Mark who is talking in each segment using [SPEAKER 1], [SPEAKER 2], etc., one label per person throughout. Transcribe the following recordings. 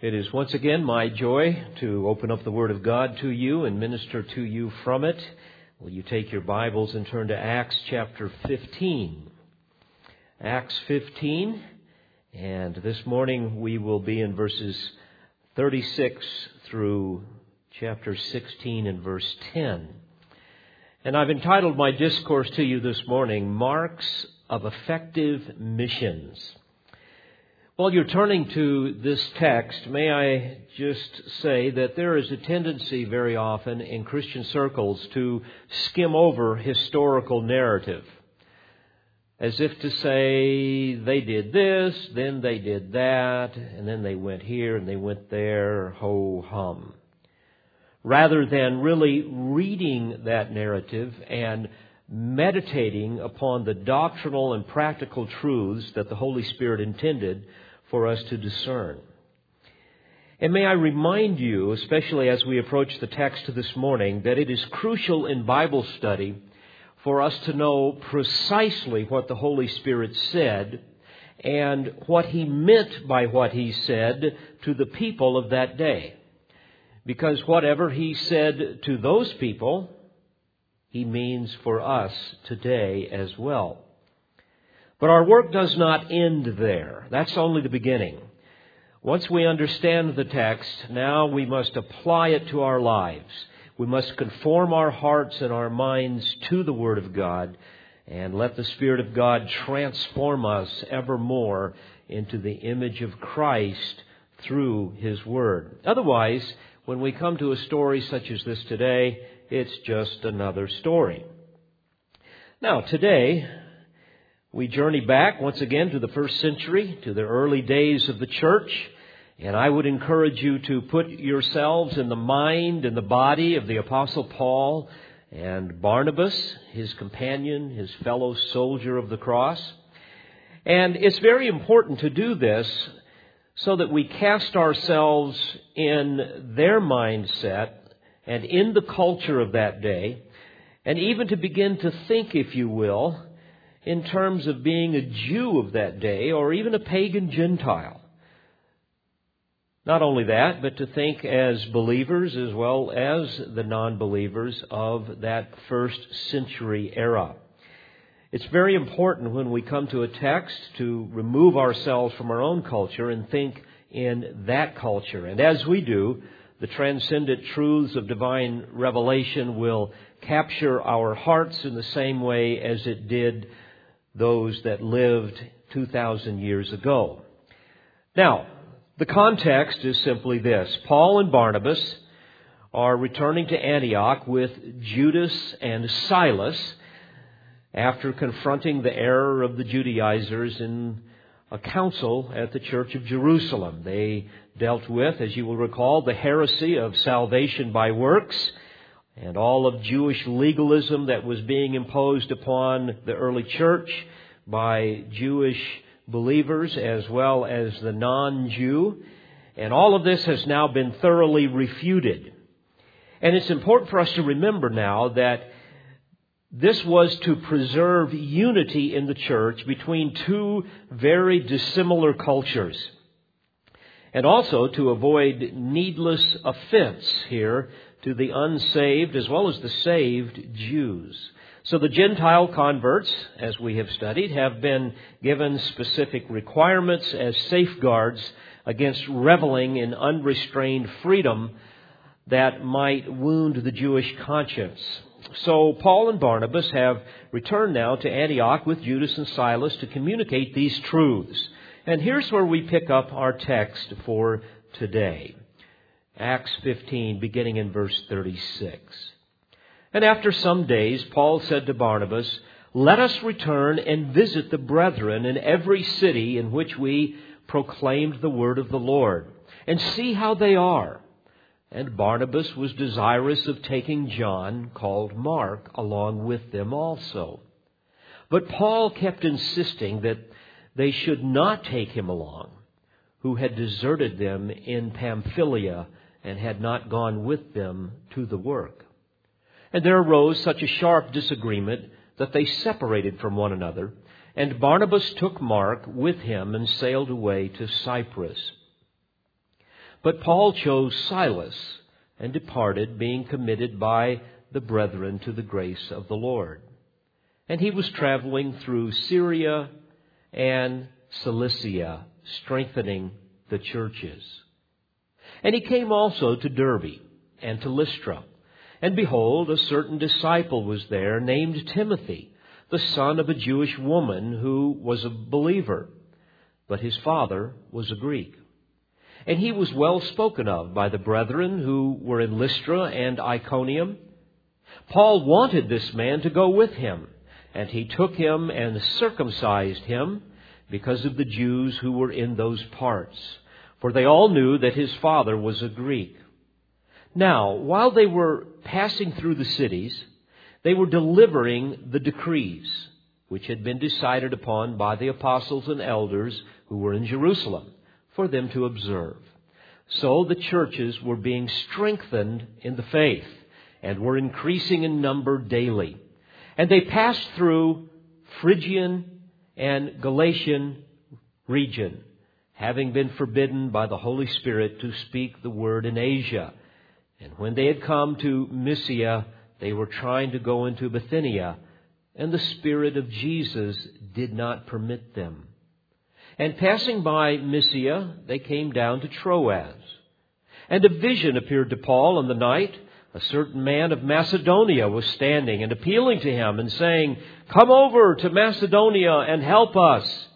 [SPEAKER 1] It is once again my joy to open up the Word of God to you and minister to you from it. Will you take your Bibles and turn to Acts chapter 15? Acts 15, and this morning we will be in verses 36 through chapter 16 and verse 10. And I've entitled my discourse to you this morning, Marks of Effective Missions. While you're turning to this text, may I just say that there is a tendency very often in Christian circles to skim over historical narrative. As if to say, they did this, then they did that, and then they went here and they went there, ho hum. Rather than really reading that narrative and meditating upon the doctrinal and practical truths that the Holy Spirit intended for us to discern. And may I remind you, especially as we approach the text this morning, that it is crucial in Bible study for us to know precisely what the Holy Spirit said and what He meant by what He said to the people of that day. Because whatever He said to those people, He means for us today as well. But our work does not end there. That's only the beginning. Once we understand the text, now we must apply it to our lives. We must conform our hearts and our minds to the Word of God and let the Spirit of God transform us ever more into the image of Christ through His Word. Otherwise, when we come to a story such as this today, it's just another story. Now, today, we journey back once again to the first century, to the early days of the church, and I would encourage you to put yourselves in the mind and the body of the Apostle Paul and Barnabas, his companion, his fellow soldier of the cross. And it's very important to do this so that we cast ourselves in their mindset and in the culture of that day, and even to begin to think, if you will, in terms of being a Jew of that day or even a pagan Gentile. Not only that, but to think as believers as well as the non believers of that first century era. It's very important when we come to a text to remove ourselves from our own culture and think in that culture. And as we do, the transcendent truths of divine revelation will capture our hearts in the same way as it did those that lived 2,000 years ago. Now, the context is simply this Paul and Barnabas are returning to Antioch with Judas and Silas after confronting the error of the Judaizers in a council at the Church of Jerusalem. They dealt with, as you will recall, the heresy of salvation by works and all of Jewish legalism that was being imposed upon the early church by Jewish believers as well as the non Jew. And all of this has now been thoroughly refuted. And it's important for us to remember now that this was to preserve unity in the church between two very dissimilar cultures. And also to avoid needless offense here to the unsaved as well as the saved Jews. So the Gentile converts, as we have studied, have been given specific requirements as safeguards against reveling in unrestrained freedom that might wound the Jewish conscience. So Paul and Barnabas have returned now to Antioch with Judas and Silas to communicate these truths. And here's where we pick up our text for today. Acts 15, beginning in verse 36. And after some days, Paul said to Barnabas, Let us return and visit the brethren in every city in which we proclaimed the word of the Lord, and see how they are. And Barnabas was desirous of taking John, called Mark, along with them also. But Paul kept insisting that they should not take him along, who had deserted them in Pamphylia and had not gone with them to the work. And there arose such a sharp disagreement that they separated from one another, and Barnabas took Mark with him and sailed away to Cyprus. But Paul chose Silas and departed, being committed by the brethren to the grace of the Lord. And he was traveling through Syria and Cilicia, strengthening the churches. And he came also to Derbe and to Lystra. And behold, a certain disciple was there named Timothy, the son of a Jewish woman who was a believer, but his father was a Greek. And he was well spoken of by the brethren who were in Lystra and Iconium. Paul wanted this man to go with him, and he took him and circumcised him because of the Jews who were in those parts, for they all knew that his father was a Greek. Now, while they were passing through the cities, they were delivering the decrees which had been decided upon by the apostles and elders who were in Jerusalem for them to observe. So the churches were being strengthened in the faith and were increasing in number daily. And they passed through Phrygian and Galatian region, having been forbidden by the Holy Spirit to speak the word in Asia. And when they had come to Mysia, they were trying to go into Bithynia, and the Spirit of Jesus did not permit them. And passing by Mysia, they came down to Troas. And a vision appeared to Paul in the night. A certain man of Macedonia was standing and appealing to him and saying, Come over to Macedonia and help us.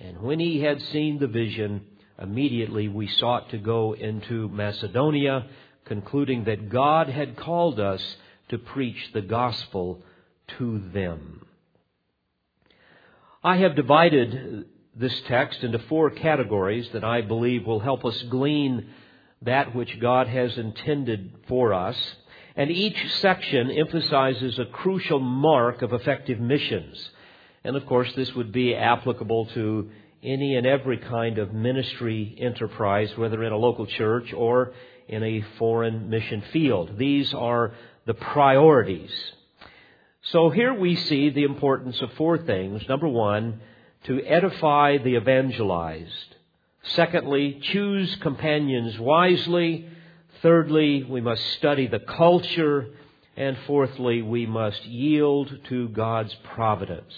[SPEAKER 1] And when he had seen the vision, immediately we sought to go into Macedonia, concluding that God had called us to preach the gospel to them. I have divided this text into four categories that I believe will help us glean that which God has intended for us. And each section emphasizes a crucial mark of effective missions. And of course, this would be applicable to any and every kind of ministry enterprise, whether in a local church or in a foreign mission field. These are the priorities. So here we see the importance of four things. Number one, to edify the evangelized. Secondly, choose companions wisely. Thirdly, we must study the culture. And fourthly, we must yield to God's providence.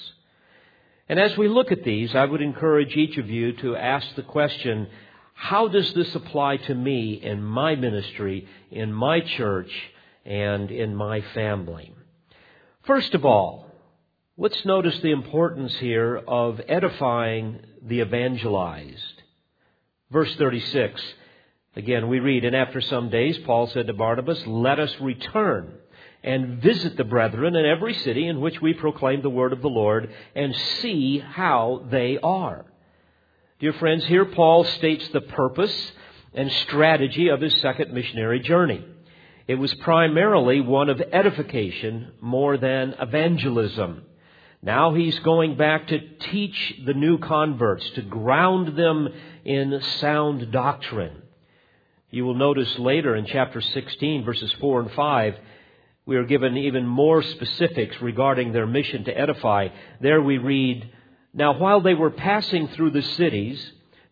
[SPEAKER 1] And as we look at these, I would encourage each of you to ask the question, how does this apply to me in my ministry, in my church, and in my family? First of all, Let's notice the importance here of edifying the evangelized. Verse 36. Again, we read, And after some days, Paul said to Barnabas, Let us return and visit the brethren in every city in which we proclaim the word of the Lord and see how they are. Dear friends, here Paul states the purpose and strategy of his second missionary journey. It was primarily one of edification more than evangelism. Now he's going back to teach the new converts, to ground them in sound doctrine. You will notice later in chapter 16, verses 4 and 5, we are given even more specifics regarding their mission to edify. There we read, Now while they were passing through the cities,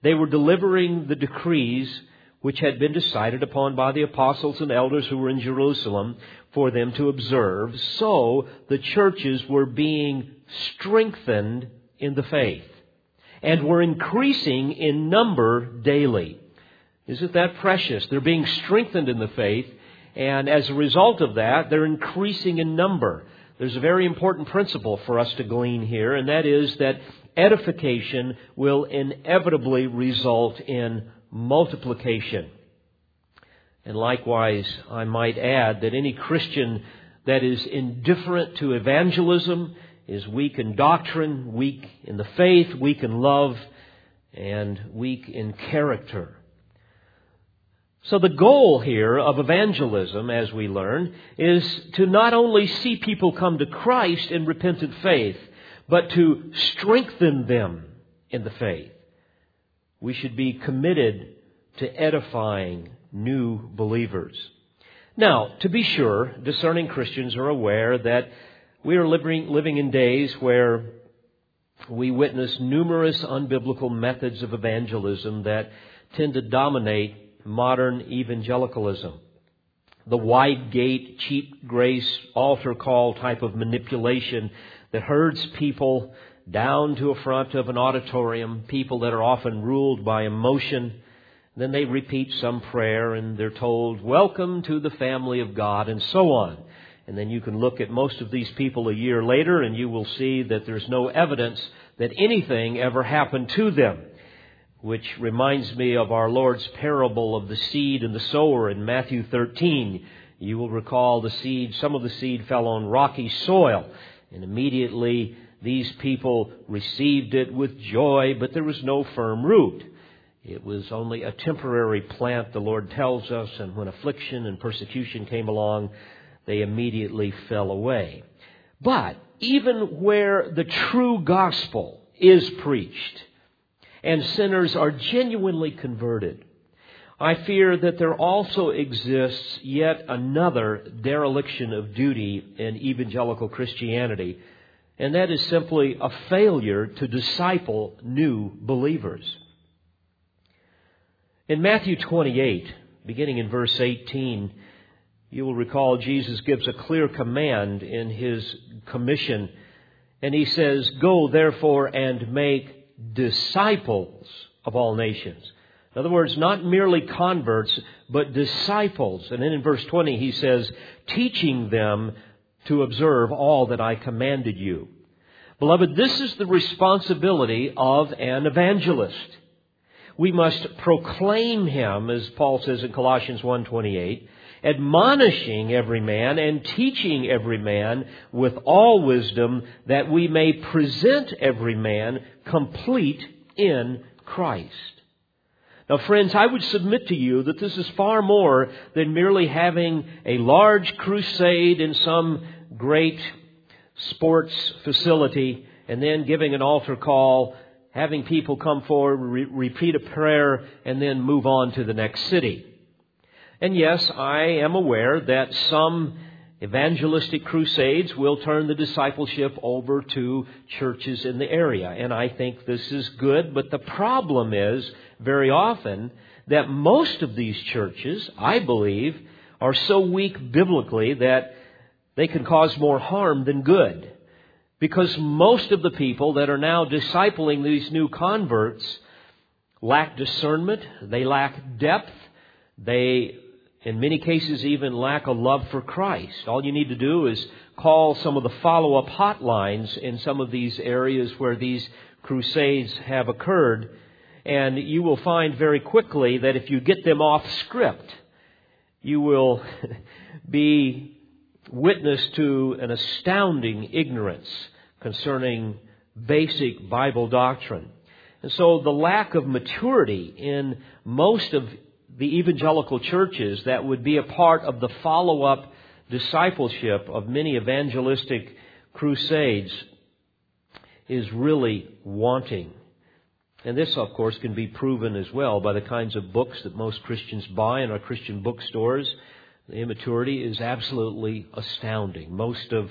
[SPEAKER 1] they were delivering the decrees which had been decided upon by the apostles and elders who were in Jerusalem for them to observe. So the churches were being strengthened in the faith and were increasing in number daily. Isn't that precious? They're being strengthened in the faith, and as a result of that, they're increasing in number. There's a very important principle for us to glean here, and that is that edification will inevitably result in multiplication. And likewise, I might add that any Christian that is indifferent to evangelism is weak in doctrine, weak in the faith, weak in love, and weak in character. So the goal here of evangelism, as we learn, is to not only see people come to Christ in repentant faith, but to strengthen them in the faith. We should be committed to edifying new believers. Now, to be sure, discerning Christians are aware that we are living, living in days where we witness numerous unbiblical methods of evangelism that tend to dominate modern evangelicalism. The wide gate, cheap grace, altar call type of manipulation that herds people down to a front of an auditorium, people that are often ruled by emotion. Then they repeat some prayer and they're told, Welcome to the family of God, and so on. And then you can look at most of these people a year later and you will see that there's no evidence that anything ever happened to them. Which reminds me of our Lord's parable of the seed and the sower in Matthew 13. You will recall the seed, some of the seed fell on rocky soil, and immediately these people received it with joy, but there was no firm root. It was only a temporary plant, the Lord tells us, and when affliction and persecution came along, they immediately fell away. But even where the true gospel is preached and sinners are genuinely converted, I fear that there also exists yet another dereliction of duty in evangelical Christianity and that is simply a failure to disciple new believers. In Matthew 28, beginning in verse 18, you will recall Jesus gives a clear command in his commission, and he says, Go therefore and make disciples of all nations. In other words, not merely converts, but disciples. And then in verse 20 he says, teaching them to observe all that I commanded you. Beloved, this is the responsibility of an evangelist. We must proclaim him, as Paul says in Colossians 1.28, admonishing every man and teaching every man with all wisdom that we may present every man complete in Christ. Now, friends, I would submit to you that this is far more than merely having a large crusade in some great sports facility and then giving an altar call, having people come forward, re- repeat a prayer, and then move on to the next city. And yes, I am aware that some evangelistic crusades will turn the discipleship over to churches in the area. And I think this is good, but the problem is very often that most of these churches, I believe, are so weak biblically that they can cause more harm than good. Because most of the people that are now discipling these new converts lack discernment, they lack depth, they in many cases even lack a love for Christ. All you need to do is call some of the follow-up hotlines in some of these areas where these crusades have occurred and you will find very quickly that if you get them off script, you will be witness to an astounding ignorance concerning basic Bible doctrine. And so the lack of maturity in most of the evangelical churches that would be a part of the follow up discipleship of many evangelistic crusades is really wanting. And this, of course, can be proven as well by the kinds of books that most Christians buy in our Christian bookstores. The immaturity is absolutely astounding. Most of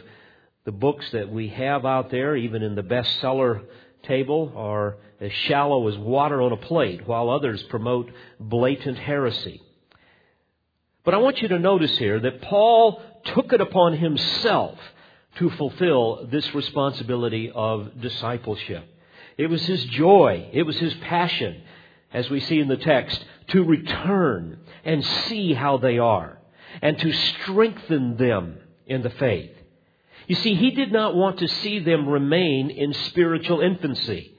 [SPEAKER 1] the books that we have out there, even in the bestseller table, are as shallow as water on a plate, while others promote blatant heresy. But I want you to notice here that Paul took it upon himself to fulfill this responsibility of discipleship. It was his joy, it was his passion, as we see in the text, to return and see how they are and to strengthen them in the faith. You see, he did not want to see them remain in spiritual infancy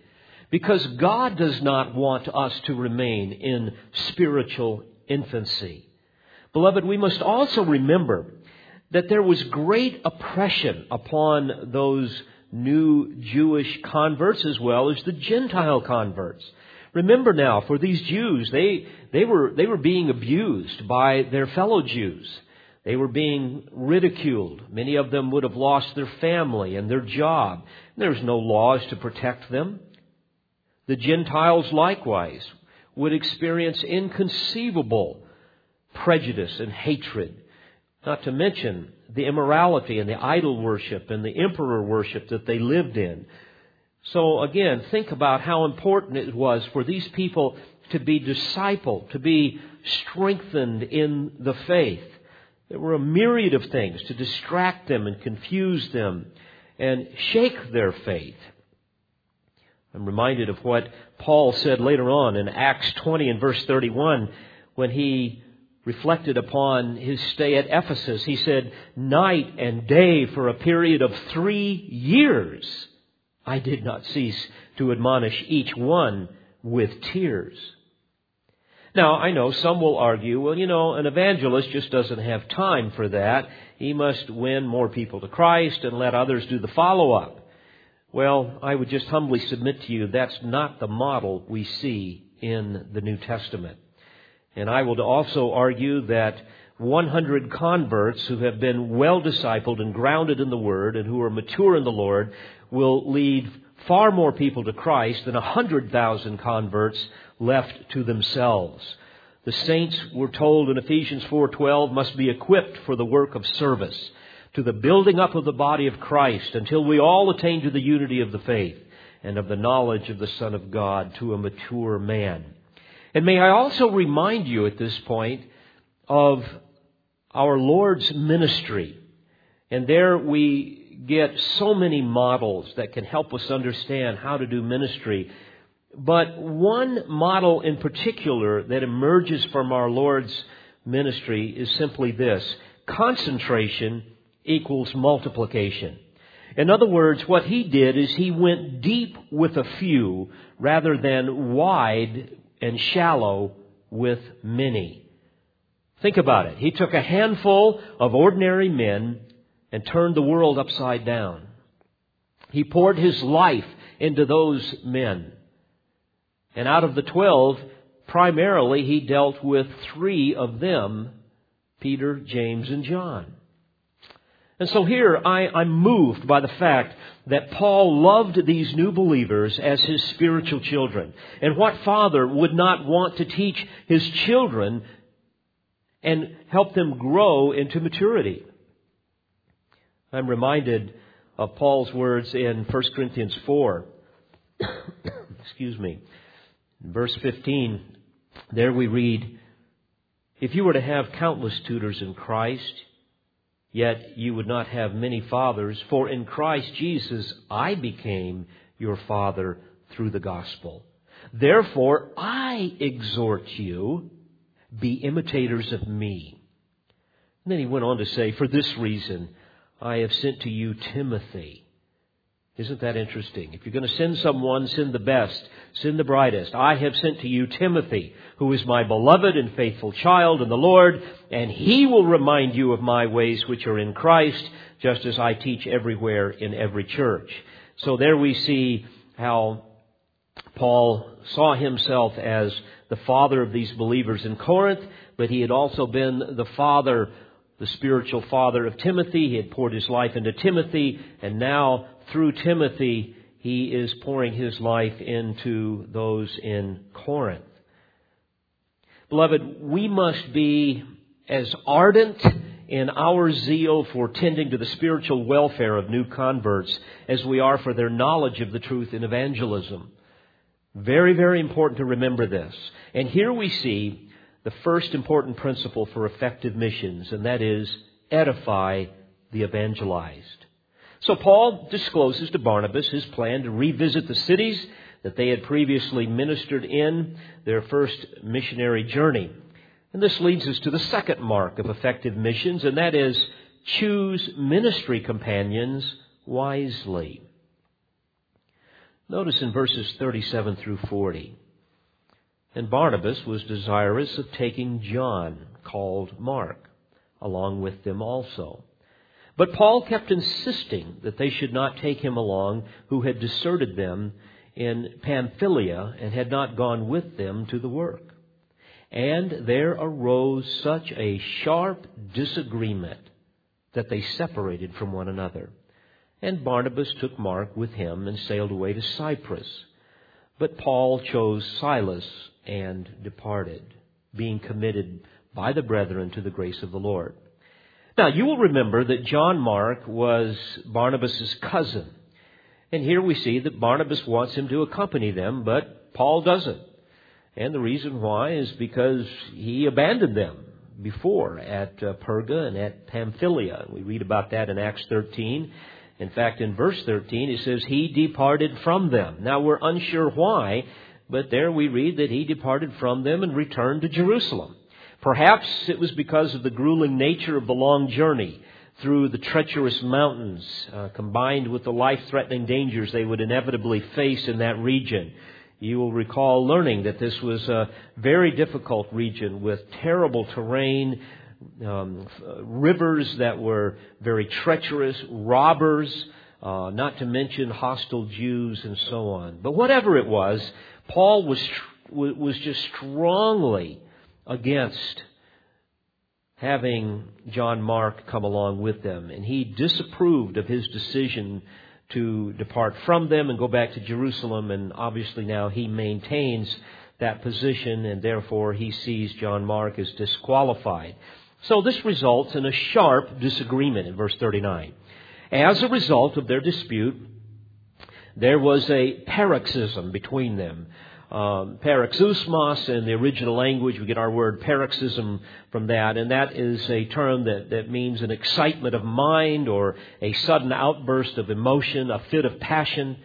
[SPEAKER 1] because God does not want us to remain in spiritual infancy. Beloved, we must also remember that there was great oppression upon those new Jewish converts as well as the Gentile converts. Remember now, for these Jews, they, they, were, they were being abused by their fellow Jews. They were being ridiculed. Many of them would have lost their family and their job. There's no laws to protect them. The Gentiles likewise would experience inconceivable prejudice and hatred, not to mention the immorality and the idol worship and the emperor worship that they lived in. So again, think about how important it was for these people to be discipled, to be strengthened in the faith. There were a myriad of things to distract them and confuse them and shake their faith. I'm reminded of what Paul said later on in Acts 20 and verse 31 when he reflected upon his stay at Ephesus. He said, Night and day for a period of three years, I did not cease to admonish each one with tears. Now, I know some will argue, well, you know, an evangelist just doesn't have time for that. He must win more people to Christ and let others do the follow up. Well, I would just humbly submit to you that's not the model we see in the New Testament. And I will also argue that 100 converts who have been well discipled and grounded in the Word and who are mature in the Lord will lead far more people to Christ than 100,000 converts left to themselves. The saints, we're told in Ephesians 4:12, must be equipped for the work of service to the building up of the body of Christ until we all attain to the unity of the faith and of the knowledge of the Son of God to a mature man. And may I also remind you at this point of our Lord's ministry. And there we get so many models that can help us understand how to do ministry. But one model in particular that emerges from our Lord's ministry is simply this concentration equals multiplication. In other words, what he did is he went deep with a few rather than wide and shallow with many. Think about it. He took a handful of ordinary men and turned the world upside down. He poured his life into those men. And out of the twelve, primarily he dealt with three of them Peter, James, and John. And so here I, am moved by the fact that Paul loved these new believers as his spiritual children. And what father would not want to teach his children and help them grow into maturity? I'm reminded of Paul's words in 1 Corinthians 4. Excuse me. Verse 15, there we read, If you were to have countless tutors in Christ, Yet you would not have many fathers, for in Christ Jesus I became your father through the gospel. Therefore I exhort you, be imitators of me. And then he went on to say, For this reason I have sent to you Timothy isn't that interesting? If you're going to send someone, send the best, send the brightest. I have sent to you Timothy, who is my beloved and faithful child in the Lord, and he will remind you of my ways which are in Christ, just as I teach everywhere in every church. So there we see how Paul saw himself as the father of these believers in Corinth, but he had also been the father, the spiritual father of Timothy. He had poured his life into Timothy, and now through Timothy, he is pouring his life into those in Corinth. Beloved, we must be as ardent in our zeal for tending to the spiritual welfare of new converts as we are for their knowledge of the truth in evangelism. Very, very important to remember this. And here we see the first important principle for effective missions, and that is edify the evangelized. So Paul discloses to Barnabas his plan to revisit the cities that they had previously ministered in their first missionary journey. And this leads us to the second mark of effective missions, and that is choose ministry companions wisely. Notice in verses 37 through 40. And Barnabas was desirous of taking John, called Mark, along with them also. But Paul kept insisting that they should not take him along who had deserted them in Pamphylia and had not gone with them to the work. And there arose such a sharp disagreement that they separated from one another. And Barnabas took Mark with him and sailed away to Cyprus. But Paul chose Silas and departed, being committed by the brethren to the grace of the Lord. Now, you will remember that John Mark was Barnabas' cousin. And here we see that Barnabas wants him to accompany them, but Paul doesn't. And the reason why is because he abandoned them before at uh, Perga and at Pamphylia. We read about that in Acts 13. In fact, in verse 13, it says, He departed from them. Now, we're unsure why, but there we read that He departed from them and returned to Jerusalem. Perhaps it was because of the grueling nature of the long journey through the treacherous mountains, uh, combined with the life threatening dangers they would inevitably face in that region. You will recall learning that this was a very difficult region with terrible terrain, um, rivers that were very treacherous, robbers, uh, not to mention hostile Jews and so on. But whatever it was, Paul was was just strongly against having John Mark come along with them, and he disapproved of his decision to depart from them and go back to Jerusalem, and obviously now he maintains that position, and therefore he sees John Mark as disqualified. So this results in a sharp disagreement in verse 39. As a result of their dispute, there was a paroxysm between them. Um, paroxysmos in the original language, we get our word paroxysm from that, and that is a term that, that means an excitement of mind or a sudden outburst of emotion, a fit of passion.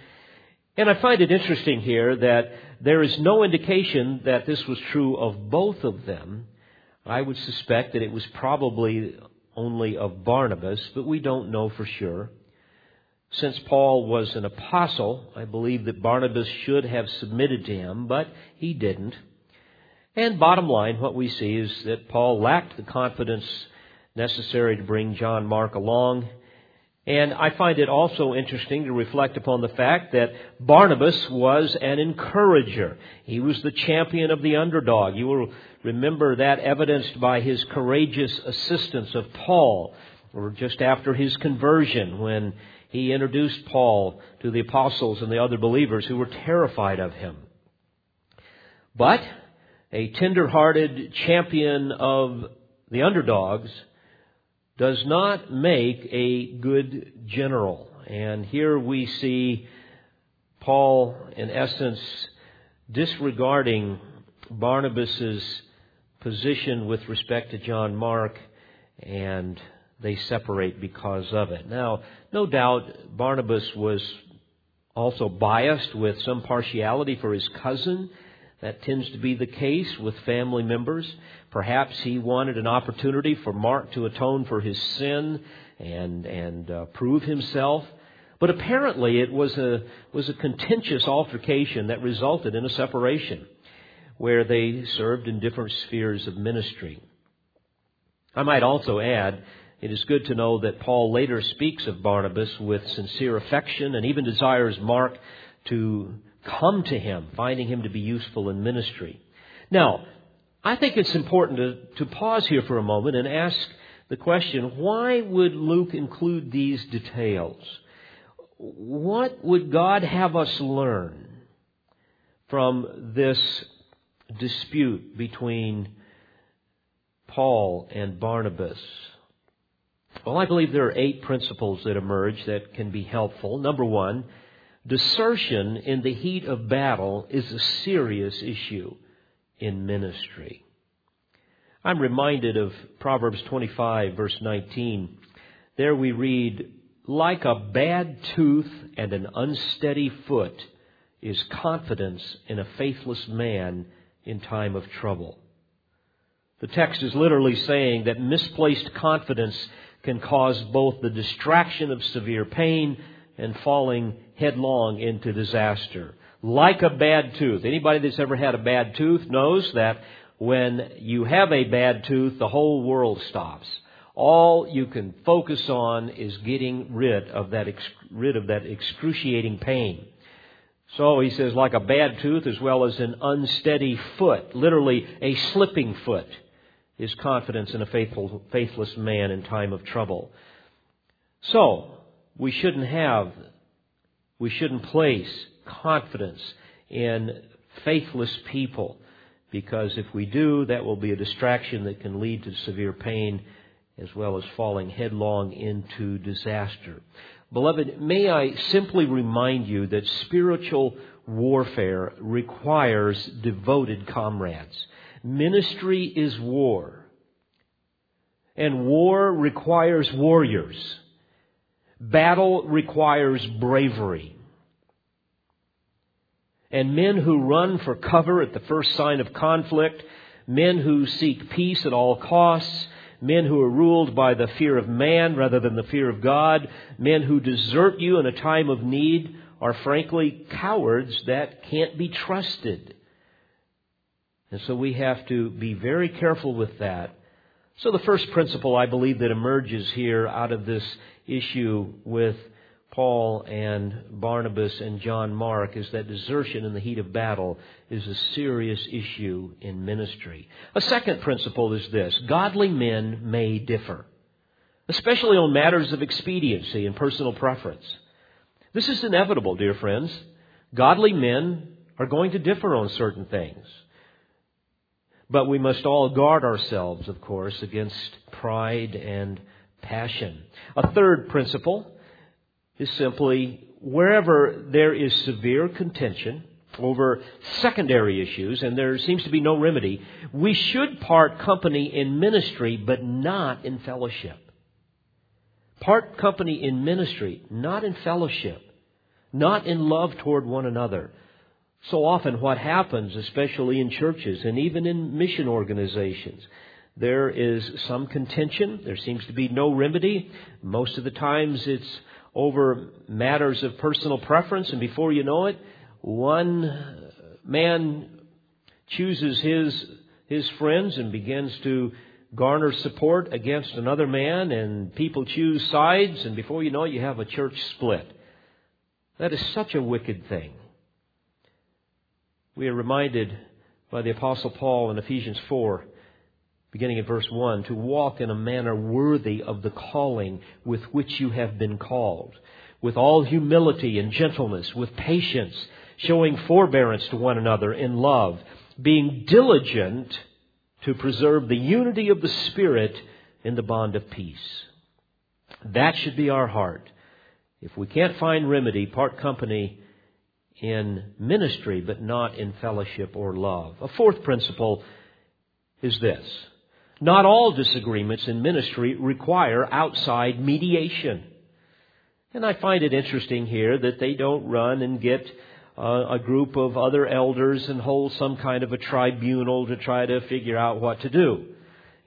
[SPEAKER 1] And I find it interesting here that there is no indication that this was true of both of them. I would suspect that it was probably only of Barnabas, but we don't know for sure. Since Paul was an apostle, I believe that Barnabas should have submitted to him, but he didn't. And bottom line, what we see is that Paul lacked the confidence necessary to bring John Mark along. And I find it also interesting to reflect upon the fact that Barnabas was an encourager. He was the champion of the underdog. You will remember that evidenced by his courageous assistance of Paul, or just after his conversion when he introduced Paul to the apostles and the other believers who were terrified of him. But a tender-hearted champion of the underdogs does not make a good general. And here we see Paul, in essence, disregarding Barnabas's position with respect to John Mark, and they separate because of it. Now, no doubt Barnabas was also biased with some partiality for his cousin. That tends to be the case with family members. Perhaps he wanted an opportunity for Mark to atone for his sin and and uh, prove himself. But apparently, it was a was a contentious altercation that resulted in a separation, where they served in different spheres of ministry. I might also add it is good to know that Paul later speaks of Barnabas with sincere affection and even desires Mark to come to him, finding him to be useful in ministry. Now, I think it's important to, to pause here for a moment and ask the question why would Luke include these details? What would God have us learn from this dispute between Paul and Barnabas? Well, I believe there are eight principles that emerge that can be helpful. Number one, desertion in the heat of battle is a serious issue in ministry. I'm reminded of Proverbs 25, verse 19. There we read, Like a bad tooth and an unsteady foot is confidence in a faithless man in time of trouble. The text is literally saying that misplaced confidence can cause both the distraction of severe pain and falling headlong into disaster. Like a bad tooth. Anybody that's ever had a bad tooth knows that when you have a bad tooth, the whole world stops. All you can focus on is getting rid of that, rid of that excruciating pain. So he says, like a bad tooth as well as an unsteady foot, literally a slipping foot is confidence in a faithful, faithless man in time of trouble. So, we shouldn't have, we shouldn't place confidence in faithless people because if we do, that will be a distraction that can lead to severe pain as well as falling headlong into disaster. Beloved, may I simply remind you that spiritual warfare requires devoted comrades. Ministry is war. And war requires warriors. Battle requires bravery. And men who run for cover at the first sign of conflict, men who seek peace at all costs, men who are ruled by the fear of man rather than the fear of God, men who desert you in a time of need are frankly cowards that can't be trusted. And so we have to be very careful with that. So the first principle I believe that emerges here out of this issue with Paul and Barnabas and John Mark is that desertion in the heat of battle is a serious issue in ministry. A second principle is this godly men may differ, especially on matters of expediency and personal preference. This is inevitable, dear friends. Godly men are going to differ on certain things. But we must all guard ourselves, of course, against pride and passion. A third principle is simply wherever there is severe contention over secondary issues and there seems to be no remedy, we should part company in ministry but not in fellowship. Part company in ministry, not in fellowship, not in love toward one another. So often what happens, especially in churches and even in mission organizations, there is some contention. There seems to be no remedy. Most of the times it's over matters of personal preference, and before you know it, one man chooses his, his friends and begins to garner support against another man, and people choose sides, and before you know it, you have a church split. That is such a wicked thing. We are reminded by the Apostle Paul in Ephesians 4 beginning at verse 1, to walk in a manner worthy of the calling with which you have been called, with all humility and gentleness, with patience, showing forbearance to one another in love, being diligent to preserve the unity of the Spirit in the bond of peace. That should be our heart. If we can't find remedy, part company in ministry, but not in fellowship or love. A fourth principle is this not all disagreements in ministry require outside mediation. And I find it interesting here that they don't run and get uh, a group of other elders and hold some kind of a tribunal to try to figure out what to do.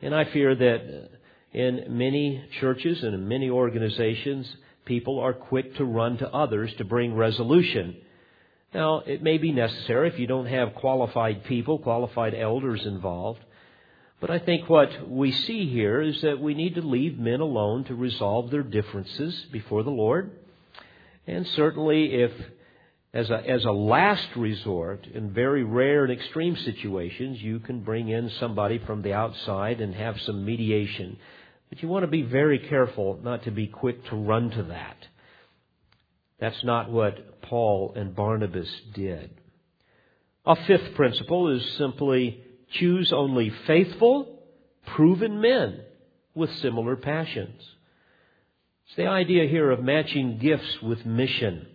[SPEAKER 1] And I fear that in many churches and in many organizations, people are quick to run to others to bring resolution. Now, it may be necessary if you don't have qualified people, qualified elders involved. But I think what we see here is that we need to leave men alone to resolve their differences before the Lord. And certainly, if as a, as a last resort, in very rare and extreme situations, you can bring in somebody from the outside and have some mediation. But you want to be very careful not to be quick to run to that. That's not what Paul and Barnabas did. A fifth principle is simply choose only faithful, proven men with similar passions. It's the idea here of matching gifts with mission.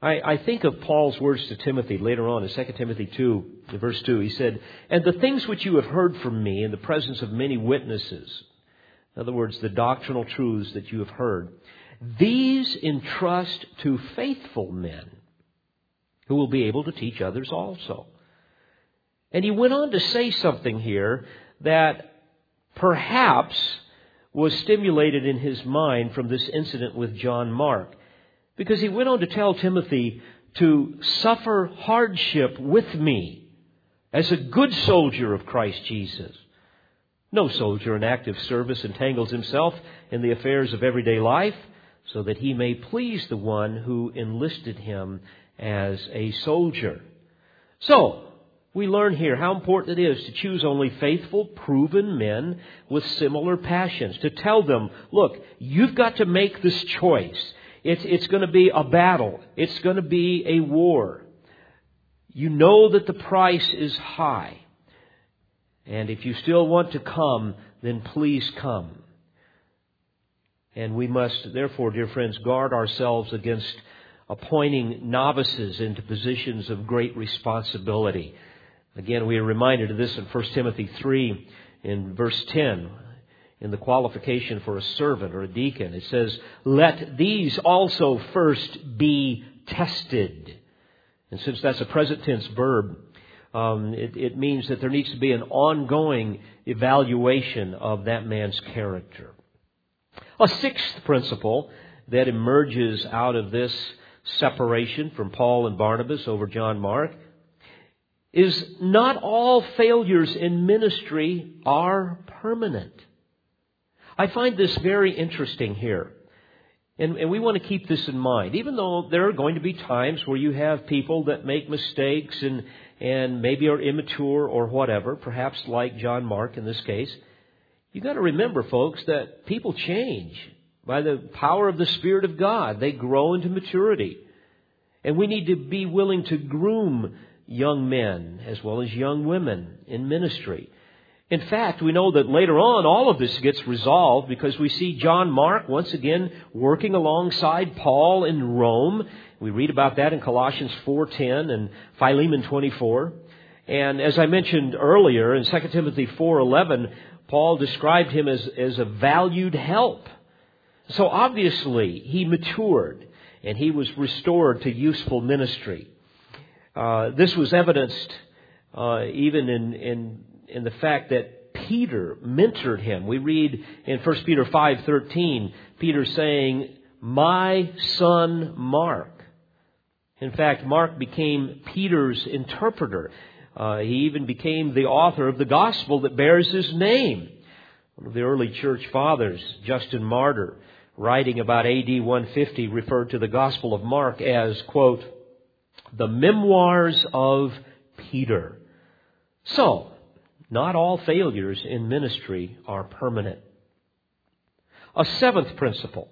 [SPEAKER 1] I, I, think of Paul's words to Timothy later on in 2 Timothy 2, verse 2. He said, And the things which you have heard from me in the presence of many witnesses, in other words, the doctrinal truths that you have heard, these entrust to faithful men who will be able to teach others also. And he went on to say something here that perhaps was stimulated in his mind from this incident with John Mark. Because he went on to tell Timothy to suffer hardship with me as a good soldier of Christ Jesus. No soldier in active service entangles himself in the affairs of everyday life so that he may please the one who enlisted him as a soldier. So, we learn here how important it is to choose only faithful, proven men with similar passions. To tell them, look, you've got to make this choice. It's, it's going to be a battle. It's going to be a war. You know that the price is high. And if you still want to come, then please come. And we must, therefore, dear friends, guard ourselves against appointing novices into positions of great responsibility. Again, we are reminded of this in 1 Timothy 3 in verse 10 in the qualification for a servant or a deacon. It says, Let these also first be tested. And since that's a present tense verb, um, it, it means that there needs to be an ongoing evaluation of that man's character. A sixth principle that emerges out of this separation from Paul and Barnabas over John Mark is not all failures in ministry are permanent. I find this very interesting here. And, and, we want to keep this in mind. Even though there are going to be times where you have people that make mistakes and, and maybe are immature or whatever, perhaps like John Mark in this case, you've got to remember, folks, that people change by the power of the Spirit of God. They grow into maturity. And we need to be willing to groom young men as well as young women in ministry. In fact, we know that later on all of this gets resolved because we see John Mark once again working alongside Paul in Rome. We read about that in Colossians 4:10 and Philemon 24. And as I mentioned earlier in 2 Timothy 4:11, Paul described him as, as a valued help. So obviously he matured and he was restored to useful ministry. Uh, this was evidenced uh, even in, in in the fact that Peter mentored him. We read in 1 Peter 5:13, Peter saying, "My son Mark." In fact, Mark became Peter's interpreter. Uh, he even became the author of the gospel that bears his name. One of the early church fathers, Justin Martyr, writing about AD 150, referred to the gospel of Mark as, quote, the memoirs of Peter. So, not all failures in ministry are permanent. A seventh principle.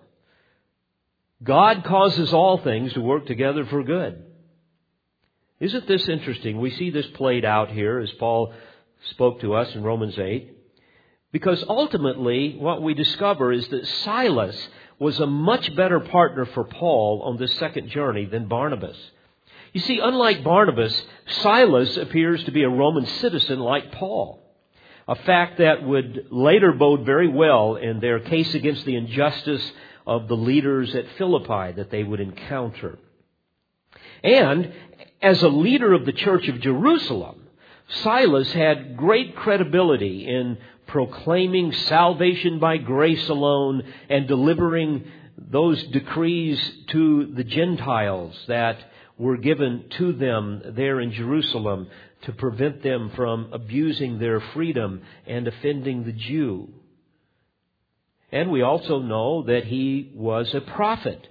[SPEAKER 1] God causes all things to work together for good. Isn't this interesting? We see this played out here as Paul spoke to us in Romans 8. Because ultimately, what we discover is that Silas was a much better partner for Paul on this second journey than Barnabas. You see, unlike Barnabas, Silas appears to be a Roman citizen like Paul. A fact that would later bode very well in their case against the injustice of the leaders at Philippi that they would encounter. And as a leader of the church of Jerusalem, Silas had great credibility in proclaiming salvation by grace alone and delivering those decrees to the Gentiles that were given to them there in Jerusalem to prevent them from abusing their freedom and offending the Jew. And we also know that he was a prophet,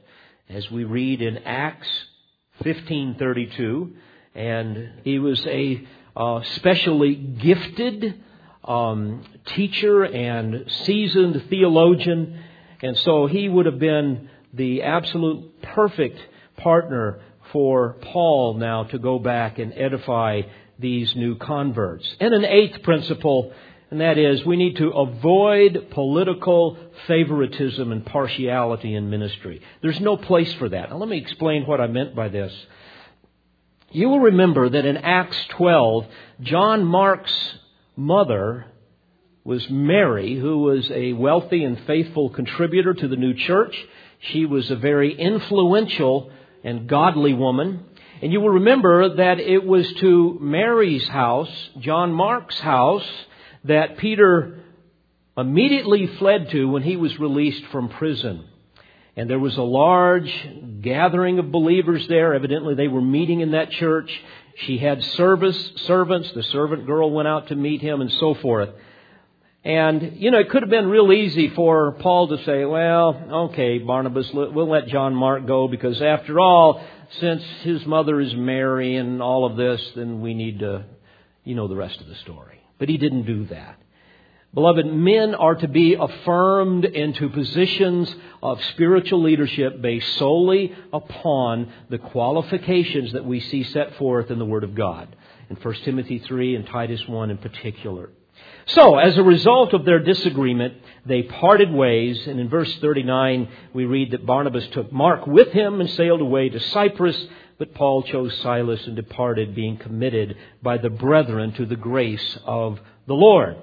[SPEAKER 1] as we read in Acts 15:32, and he was a uh, specially gifted um, teacher and seasoned theologian, and so he would have been the absolute perfect partner for Paul now to go back and edify these new converts. And an eighth principle, and that is we need to avoid political favoritism and partiality in ministry. There's no place for that. Now let me explain what I meant by this. You will remember that in Acts 12, John Mark's mother was Mary, who was a wealthy and faithful contributor to the new church. She was a very influential and godly woman. And you will remember that it was to Mary's house, John Mark's house, that Peter immediately fled to when he was released from prison. And there was a large gathering of believers there. Evidently, they were meeting in that church. She had service, servants. The servant girl went out to meet him and so forth. And, you know, it could have been real easy for Paul to say, well, okay, Barnabas, we'll let John Mark go because after all, since his mother is Mary and all of this, then we need to, you know, the rest of the story. But he didn't do that. Beloved, men are to be affirmed into positions of spiritual leadership based solely upon the qualifications that we see set forth in the Word of God. In 1 Timothy 3 and Titus 1 in particular. So, as a result of their disagreement, they parted ways, and in verse 39 we read that Barnabas took Mark with him and sailed away to Cyprus, but Paul chose Silas and departed, being committed by the brethren to the grace of the Lord.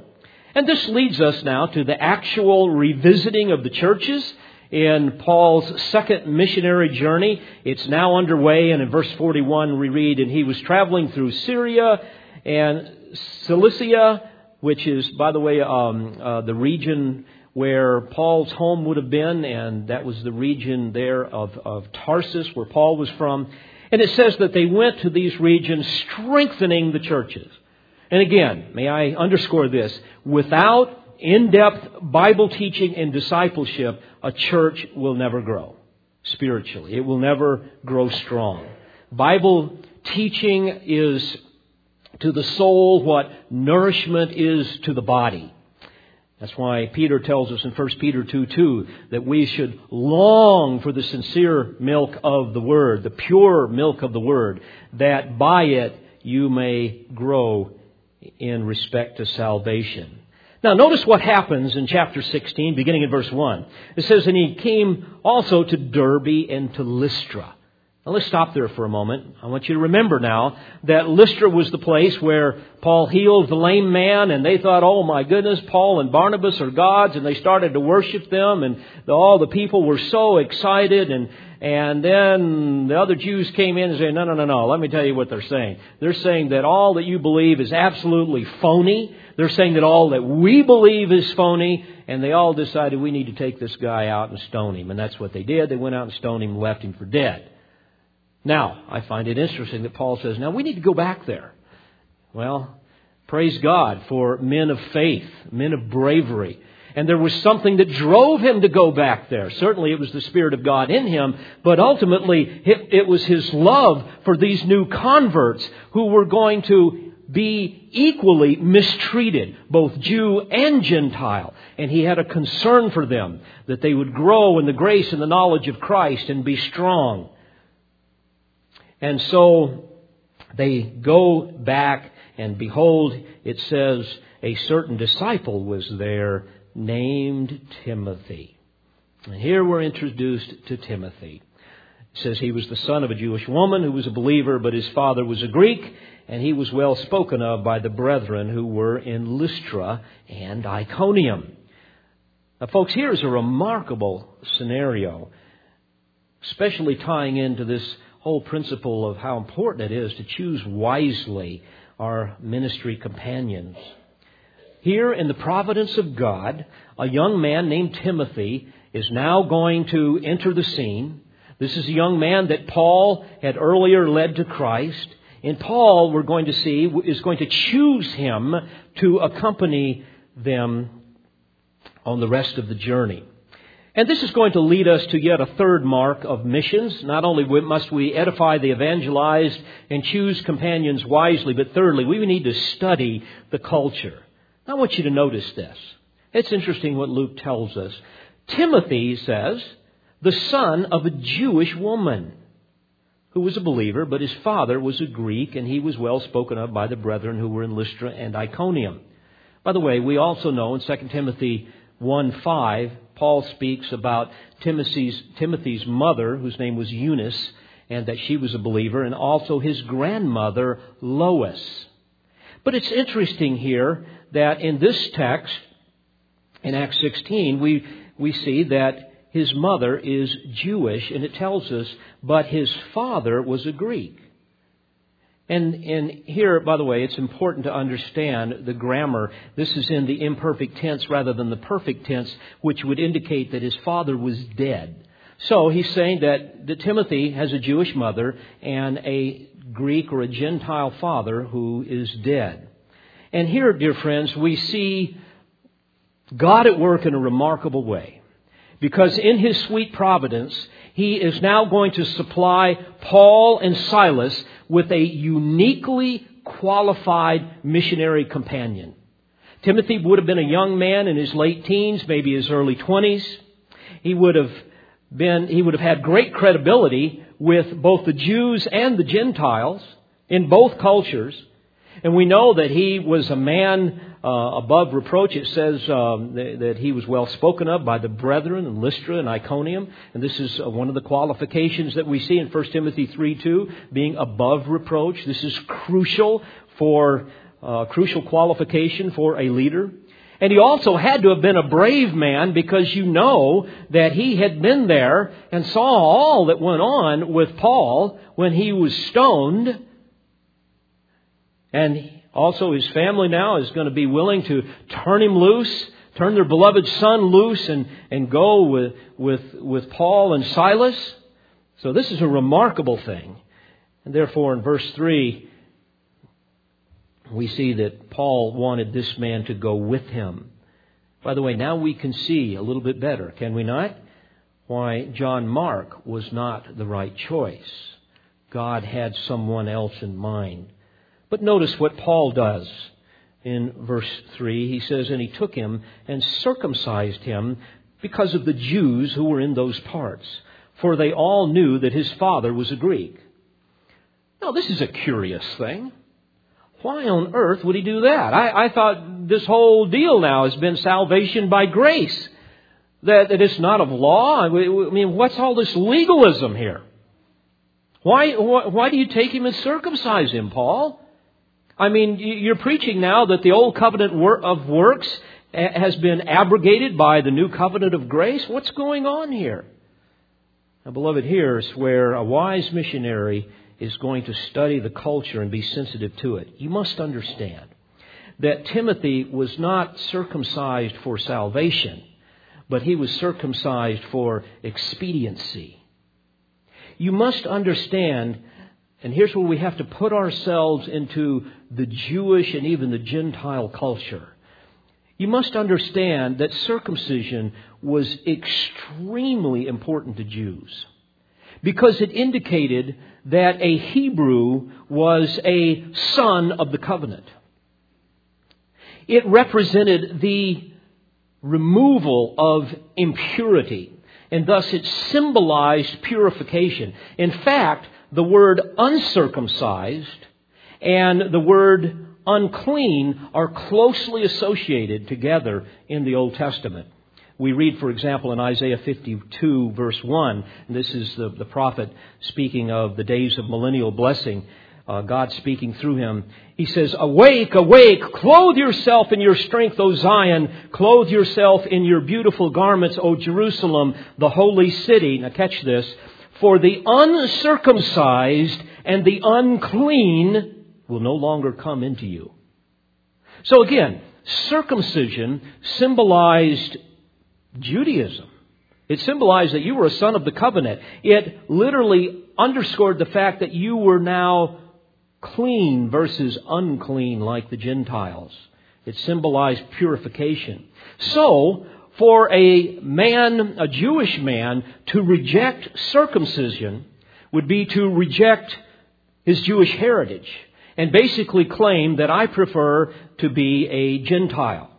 [SPEAKER 1] And this leads us now to the actual revisiting of the churches in Paul's second missionary journey. It's now underway, and in verse 41 we read, And he was traveling through Syria and Cilicia, which is, by the way, um, uh, the region where Paul's home would have been, and that was the region there of, of Tarsus, where Paul was from. And it says that they went to these regions strengthening the churches. And again, may I underscore this, without in-depth Bible teaching and discipleship, a church will never grow spiritually. It will never grow strong. Bible teaching is to the soul what nourishment is to the body. That's why Peter tells us in 1 Peter 2 2 that we should long for the sincere milk of the Word, the pure milk of the Word, that by it you may grow in respect to salvation. Now, notice what happens in chapter 16, beginning in verse 1. It says, And he came also to Derbe and to Lystra. Now, let's stop there for a moment. I want you to remember now that Lystra was the place where Paul healed the lame man, and they thought, oh my goodness, Paul and Barnabas are gods, and they started to worship them, and all the people were so excited, and, and then the other Jews came in and said, no, no, no, no, let me tell you what they're saying. They're saying that all that you believe is absolutely phony. They're saying that all that we believe is phony, and they all decided we need to take this guy out and stone him. And that's what they did. They went out and stoned him and left him for dead. Now, I find it interesting that Paul says, now we need to go back there. Well, praise God for men of faith, men of bravery. And there was something that drove him to go back there. Certainly it was the Spirit of God in him, but ultimately it was his love for these new converts who were going to be equally mistreated, both Jew and Gentile. And he had a concern for them, that they would grow in the grace and the knowledge of Christ and be strong. And so they go back, and behold, it says, a certain disciple was there named Timothy. And here we're introduced to Timothy. It says he was the son of a Jewish woman who was a believer, but his father was a Greek, and he was well spoken of by the brethren who were in Lystra and Iconium. Now, folks, here's a remarkable scenario, especially tying into this whole principle of how important it is to choose wisely our ministry companions. Here, in the providence of God, a young man named Timothy is now going to enter the scene. This is a young man that Paul had earlier led to Christ. And Paul, we're going to see, is going to choose him to accompany them on the rest of the journey. And this is going to lead us to yet a third mark of missions. Not only must we edify the evangelized and choose companions wisely, but thirdly, we need to study the culture. I want you to notice this. It's interesting what Luke tells us. Timothy says, the son of a Jewish woman who was a believer, but his father was a Greek, and he was well spoken of by the brethren who were in Lystra and Iconium. By the way, we also know in 2 Timothy 1 5, Paul speaks about Timothy's, Timothy's mother, whose name was Eunice, and that she was a believer, and also his grandmother, Lois. But it's interesting here that in this text, in Acts 16, we, we see that his mother is Jewish, and it tells us, but his father was a Greek. And, and here, by the way, it's important to understand the grammar. This is in the imperfect tense rather than the perfect tense, which would indicate that his father was dead. So he's saying that, that Timothy has a Jewish mother and a Greek or a Gentile father who is dead. And here, dear friends, we see God at work in a remarkable way. Because in his sweet providence, he is now going to supply Paul and Silas with a uniquely qualified missionary companion. Timothy would have been a young man in his late teens, maybe his early 20s. He would have been, he would have had great credibility with both the Jews and the Gentiles in both cultures. And we know that he was a man uh, above reproach. It says um, that, he was well spoken of by the brethren in Lystra and Iconium. And this is uh, one of the qualifications that we see in 1 Timothy 3 2, being above reproach. This is crucial for, uh, crucial qualification for a leader. And he also had to have been a brave man because you know that he had been there and saw all that went on with Paul when he was stoned and also his family now is going to be willing to turn him loose, turn their beloved son loose and, and go with, with, with Paul and Silas. So this is a remarkable thing. And therefore in verse 3, we see that Paul wanted this man to go with him. By the way, now we can see a little bit better, can we not? Why John Mark was not the right choice. God had someone else in mind. But notice what Paul does in verse 3. He says, And he took him and circumcised him because of the Jews who were in those parts, for they all knew that his father was a Greek. Now, this is a curious thing. Why on earth would he do that? I, I thought this whole deal now has been salvation by grace. That, it's not of law. I mean, what's all this legalism here? Why, why, why do you take him and circumcise him, Paul? I mean, you're preaching now that the old covenant of works eh, has been abrogated by the new covenant of grace. What's going on here? Now, beloved, here's where a wise missionary is going to study the culture and be sensitive to it. You must understand that Timothy was not circumcised for salvation, but he was circumcised for expediency. You must understand and here's where we have to put ourselves into the Jewish and even the Gentile culture. You must understand that circumcision was extremely important to Jews because it indicated that a Hebrew was a son of the covenant. It represented the removal of impurity, and thus it symbolized purification. In fact, the word uncircumcised and the word unclean are closely associated together in the Old Testament. We read, for example, in Isaiah 52, verse 1, this is the, the prophet speaking of the days of millennial blessing, uh, God speaking through him. He says, Awake, awake, clothe yourself in your strength, O Zion, clothe yourself in your beautiful garments, O Jerusalem, the holy city. Now catch this. For the uncircumcised and the unclean will no longer come into you. So again, circumcision symbolized Judaism. It symbolized that you were a son of the covenant. It literally underscored the fact that you were now clean versus unclean like the Gentiles. It symbolized purification. So, for a man, a Jewish man, to reject circumcision would be to reject his Jewish heritage and basically claim that I prefer to be a Gentile.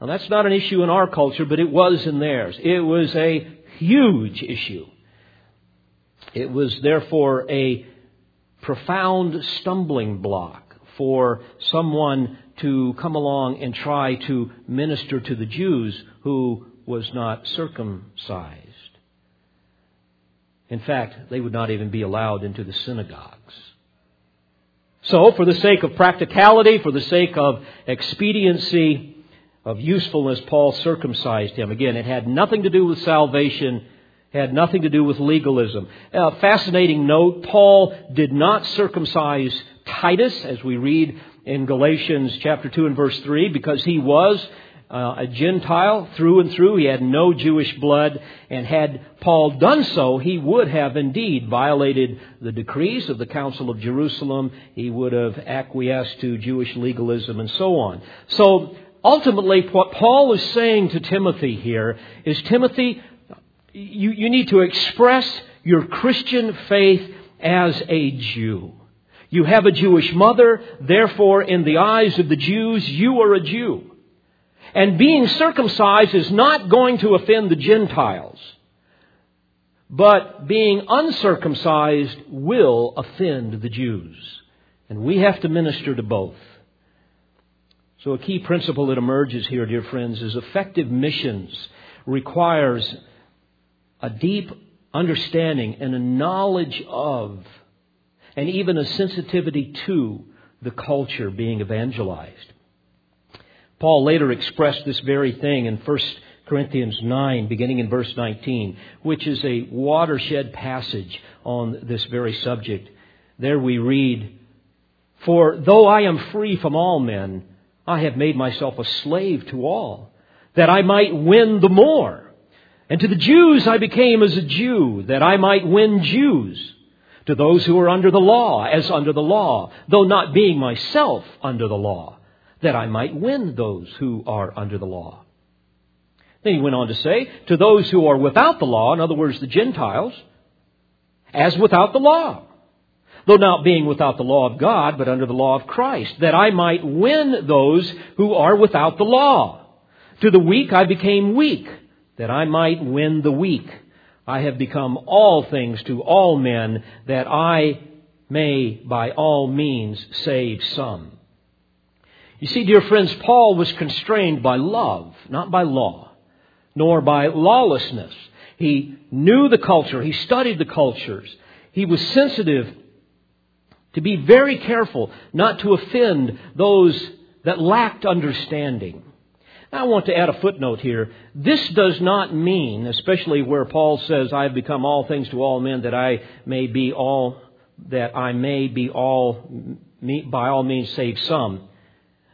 [SPEAKER 1] Now that's not an issue in our culture, but it was in theirs. It was a huge issue. It was therefore a profound stumbling block for someone to come along and try to minister to the Jews who was not circumcised. In fact, they would not even be allowed into the synagogues. So, for the sake of practicality, for the sake of expediency, of usefulness, Paul circumcised him. Again, it had nothing to do with salvation, had nothing to do with legalism. A fascinating note, Paul did not circumcise Titus, as we read in Galatians chapter 2 and verse 3 because he was uh, a Gentile through and through. He had no Jewish blood. And had Paul done so, he would have indeed violated the decrees of the Council of Jerusalem. He would have acquiesced to Jewish legalism and so on. So ultimately, what Paul is saying to Timothy here is Timothy, you, you need to express your Christian faith as a Jew. You have a Jewish mother, therefore, in the eyes of the Jews, you are a Jew. And being circumcised is not going to offend the Gentiles, but being uncircumcised will offend the Jews. And we have to minister to both. So a key principle that emerges here, dear friends, is effective missions requires a deep understanding and a knowledge of, and even a sensitivity to the culture being evangelized. Paul later expressed this very thing in 1 Corinthians 9, beginning in verse 19, which is a watershed passage on this very subject. There we read, For though I am free from all men, I have made myself a slave to all, that I might win the more. And to the Jews I became as a Jew, that I might win Jews. To those who are under the law, as under the law, though not being myself under the law, that I might win those who are under the law. Then he went on to say, to those who are without the law, in other words, the Gentiles, as without the law though not being without the law of God, but under the law of Christ, that I might win those who are without the law. To the weak I became weak, that I might win the weak. I have become all things to all men, that I may by all means save some. You see, dear friends, Paul was constrained by love, not by law, nor by lawlessness. He knew the culture, he studied the cultures, he was sensitive to be very careful not to offend those that lacked understanding. I want to add a footnote here. This does not mean, especially where Paul says, I have become all things to all men that I may be all, that I may be all, by all means save some.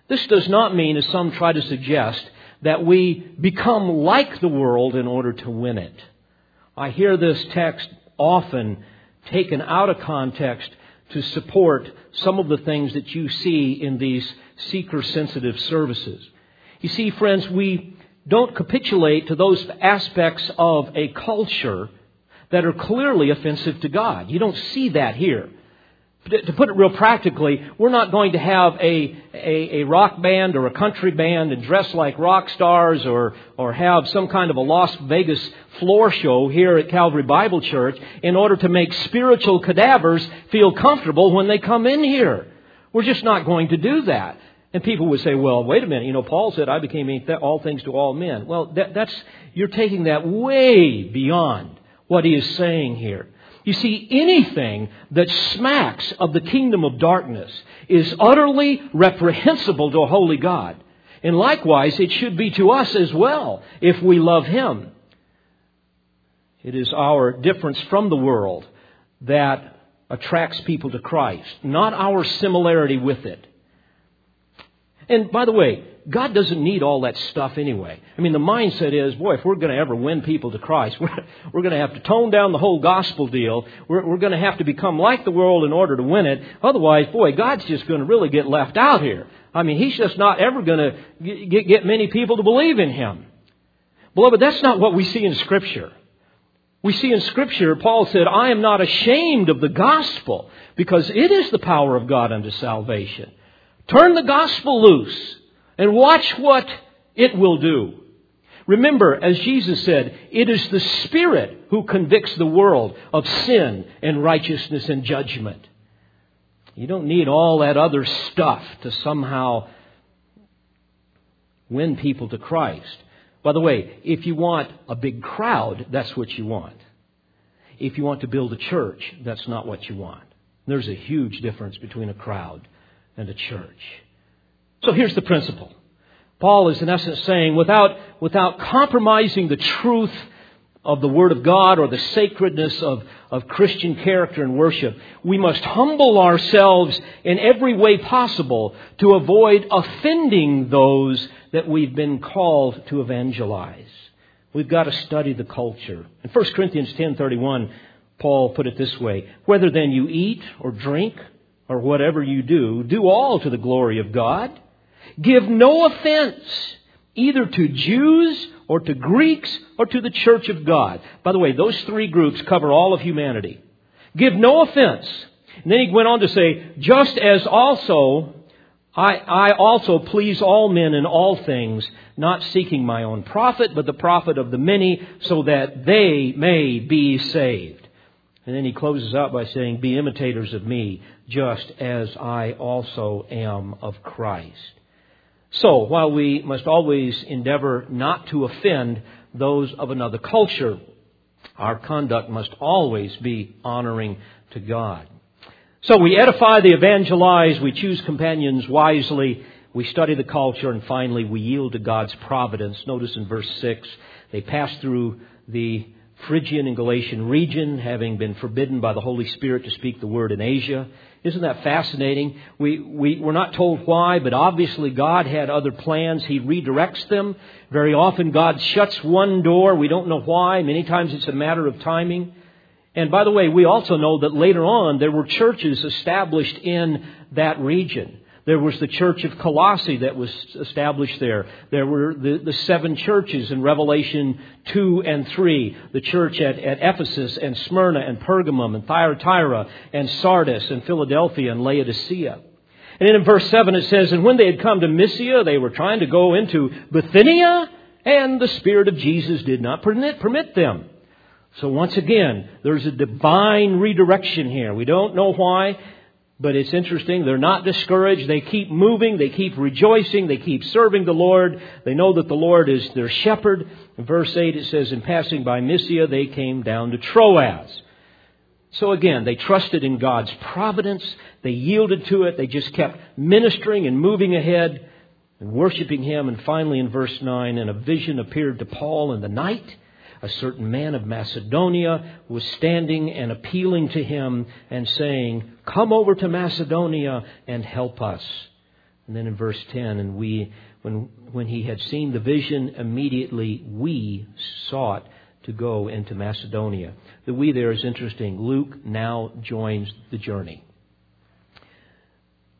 [SPEAKER 1] This does not mean, as some try to suggest, that we become like the world in order to win it. I hear this text often taken out of context to support some of the things that you see in these seeker sensitive services. You see, friends, we don't capitulate to those aspects of a culture that are clearly offensive to God. You don't see that here to put it real practically, we're not going to have a, a, a, rock band or a country band and dress like rock stars or, or have some kind of a Las Vegas floor show here at Calvary Bible Church in order to make spiritual cadavers feel comfortable when they come in here. We're just not going to do that. And people would say, well, wait a minute, you know, Paul said, I became all things to all men. Well, that, that's, you're taking that way beyond what he is saying here. You see, anything that smacks of the kingdom of darkness is utterly reprehensible to a holy God. And likewise, it should be to us as well if we love Him. It is our difference from the world that attracts people to Christ, not our similarity with it. And by the way, God doesn't need all that stuff anyway. I mean, the mindset is, boy, if we're going to ever win people to Christ, we're, we're going to have to tone down the whole gospel deal. We're, we're going to have to become like the world in order to win it. Otherwise, boy, God's just going to really get left out here. I mean, He's just not ever going to get, get many people to believe in Him. Beloved, that's not what we see in Scripture. We see in Scripture, Paul said, I am not ashamed of the gospel because it is the power of God unto salvation. Turn the gospel loose and watch what it will do. Remember, as Jesus said, it is the Spirit who convicts the world of sin and righteousness and judgment. You don't need all that other stuff to somehow win people to Christ. By the way, if you want a big crowd, that's what you want. If you want to build a church, that's not what you want. There's a huge difference between a crowd and the church. So here's the principle. Paul is in essence saying, without, without compromising the truth of the Word of God or the sacredness of, of Christian character and worship, we must humble ourselves in every way possible to avoid offending those that we've been called to evangelize. We've got to study the culture. In 1 Corinthians 10:31, Paul put it this way, whether then you eat or drink or whatever you do, do all to the glory of God. Give no offense either to Jews or to Greeks or to the church of God. By the way, those three groups cover all of humanity. Give no offense. And then he went on to say, just as also I, I also please all men in all things, not seeking my own profit, but the profit of the many, so that they may be saved. And then he closes out by saying, Be imitators of me, just as I also am of Christ. So, while we must always endeavor not to offend those of another culture, our conduct must always be honoring to God. So we edify, the evangelize, we choose companions wisely, we study the culture, and finally we yield to God's providence. Notice in verse 6, they pass through the Phrygian and Galatian region, having been forbidden by the Holy Spirit to speak the word in Asia. Isn't that fascinating? We, we, we're not told why, but obviously God had other plans. He redirects them. Very often God shuts one door. We don't know why. Many times it's a matter of timing. And by the way, we also know that later on there were churches established in that region. There was the church of Colossae that was established there. There were the, the seven churches in Revelation 2 and 3. The church at, at Ephesus and Smyrna and Pergamum and Thyatira and Sardis and Philadelphia and Laodicea. And then in verse 7 it says, And when they had come to Mysia, they were trying to go into Bithynia, and the Spirit of Jesus did not permit, permit them. So once again, there's a divine redirection here. We don't know why. But it's interesting. They're not discouraged. They keep moving. They keep rejoicing. They keep serving the Lord. They know that the Lord is their shepherd. In verse 8 it says, In passing by Mysia, they came down to Troas. So again, they trusted in God's providence. They yielded to it. They just kept ministering and moving ahead and worshiping Him. And finally, in verse 9, and a vision appeared to Paul in the night a certain man of Macedonia was standing and appealing to him and saying, Come over to Macedonia and help us. And then in verse 10, and we, when, when he had seen the vision, immediately we sought to go into Macedonia. The we there is interesting. Luke now joins the journey.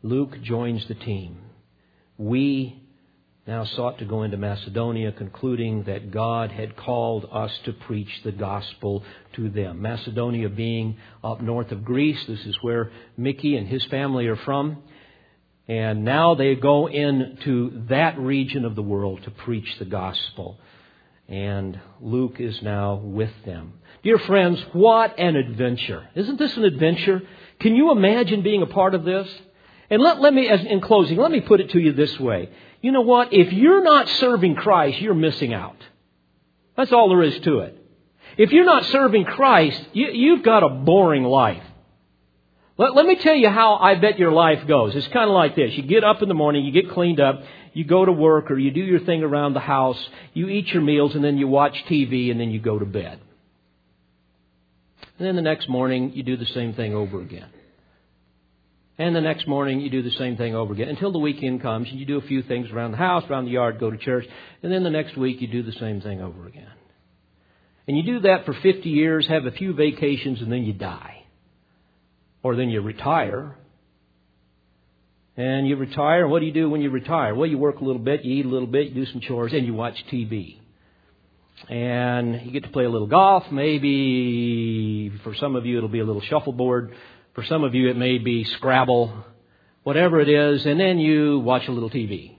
[SPEAKER 1] Luke joins the team. We now sought to go into Macedonia, concluding that God had called us to preach the gospel to them. Macedonia being up north of Greece, this is where Mickey and his family are from. And now they go into that region of the world to preach the gospel. And Luke is now with them. Dear friends, what an adventure. Isn't this an adventure? Can you imagine being a part of this? And let, let me, as, in closing, let me put it to you this way you know what? If you're not serving Christ, you're missing out. That's all there is to it. If you're not serving Christ, you, have got a boring life. Let, let me tell you how I bet your life goes. It's kind of like this. You get up in the morning, you get cleaned up, you go to work or you do your thing around the house, you eat your meals, and then you watch TV, and then you go to bed. And then the next morning, you do the same thing over again. And the next morning, you do the same thing over again until the weekend comes and you do a few things around the house, around the yard, go to church. And then the next week, you do the same thing over again. And you do that for 50 years, have a few vacations, and then you die. Or then you retire. And you retire, what do you do when you retire? Well, you work a little bit, you eat a little bit, you do some chores, and you watch TV. And you get to play a little golf. Maybe for some of you, it'll be a little shuffleboard. For some of you, it may be Scrabble, whatever it is, and then you watch a little TV.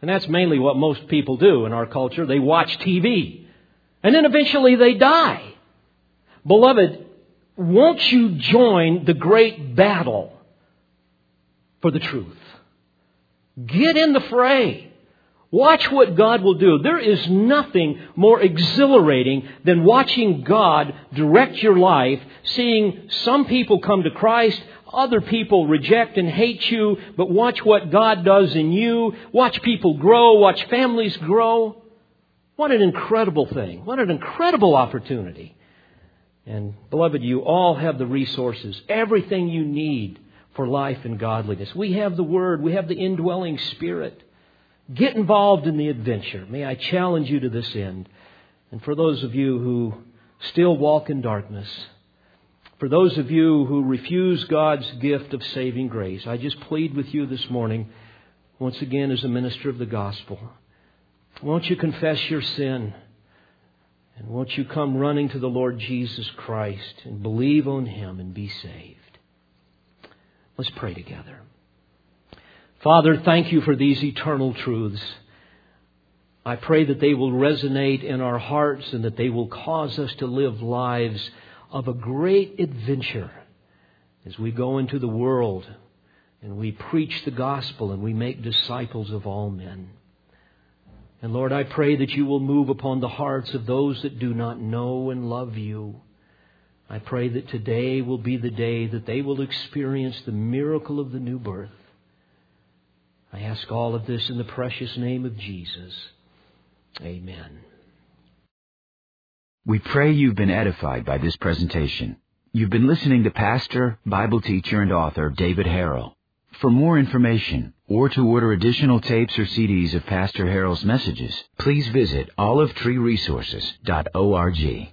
[SPEAKER 1] And that's mainly what most people do in our culture. They watch TV. And then eventually they die. Beloved, won't you join the great battle for the truth? Get in the fray. Watch what God will do. There is nothing more exhilarating than watching God direct your life, seeing some people come to Christ, other people reject and hate you, but watch what God does in you. Watch people grow, watch families grow. What an incredible thing. What an incredible opportunity. And beloved, you all have the resources, everything you need for life and godliness. We have the Word, we have the indwelling Spirit. Get involved in the adventure. May I challenge you to this end. And for those of you who still walk in darkness, for those of you who refuse God's gift of saving grace, I just plead with you this morning, once again as a minister of the gospel. Won't you confess your sin? And won't you come running to the Lord Jesus Christ and believe on Him and be saved? Let's pray together. Father, thank you for these eternal truths. I pray that they will resonate in our hearts and that they will cause us to live lives of a great adventure as we go into the world and we preach the gospel and we make disciples of all men. And Lord, I pray that you will move upon the hearts of those that do not know and love you. I pray that today will be the day that they will experience the miracle of the new birth. I ask all of this in the precious name of Jesus. Amen.
[SPEAKER 2] We pray you've been edified by this presentation. You've been listening to pastor, Bible teacher, and author David Harrell. For more information or to order additional tapes or CDs of Pastor Harrell's messages, please visit olivetreeresources.org.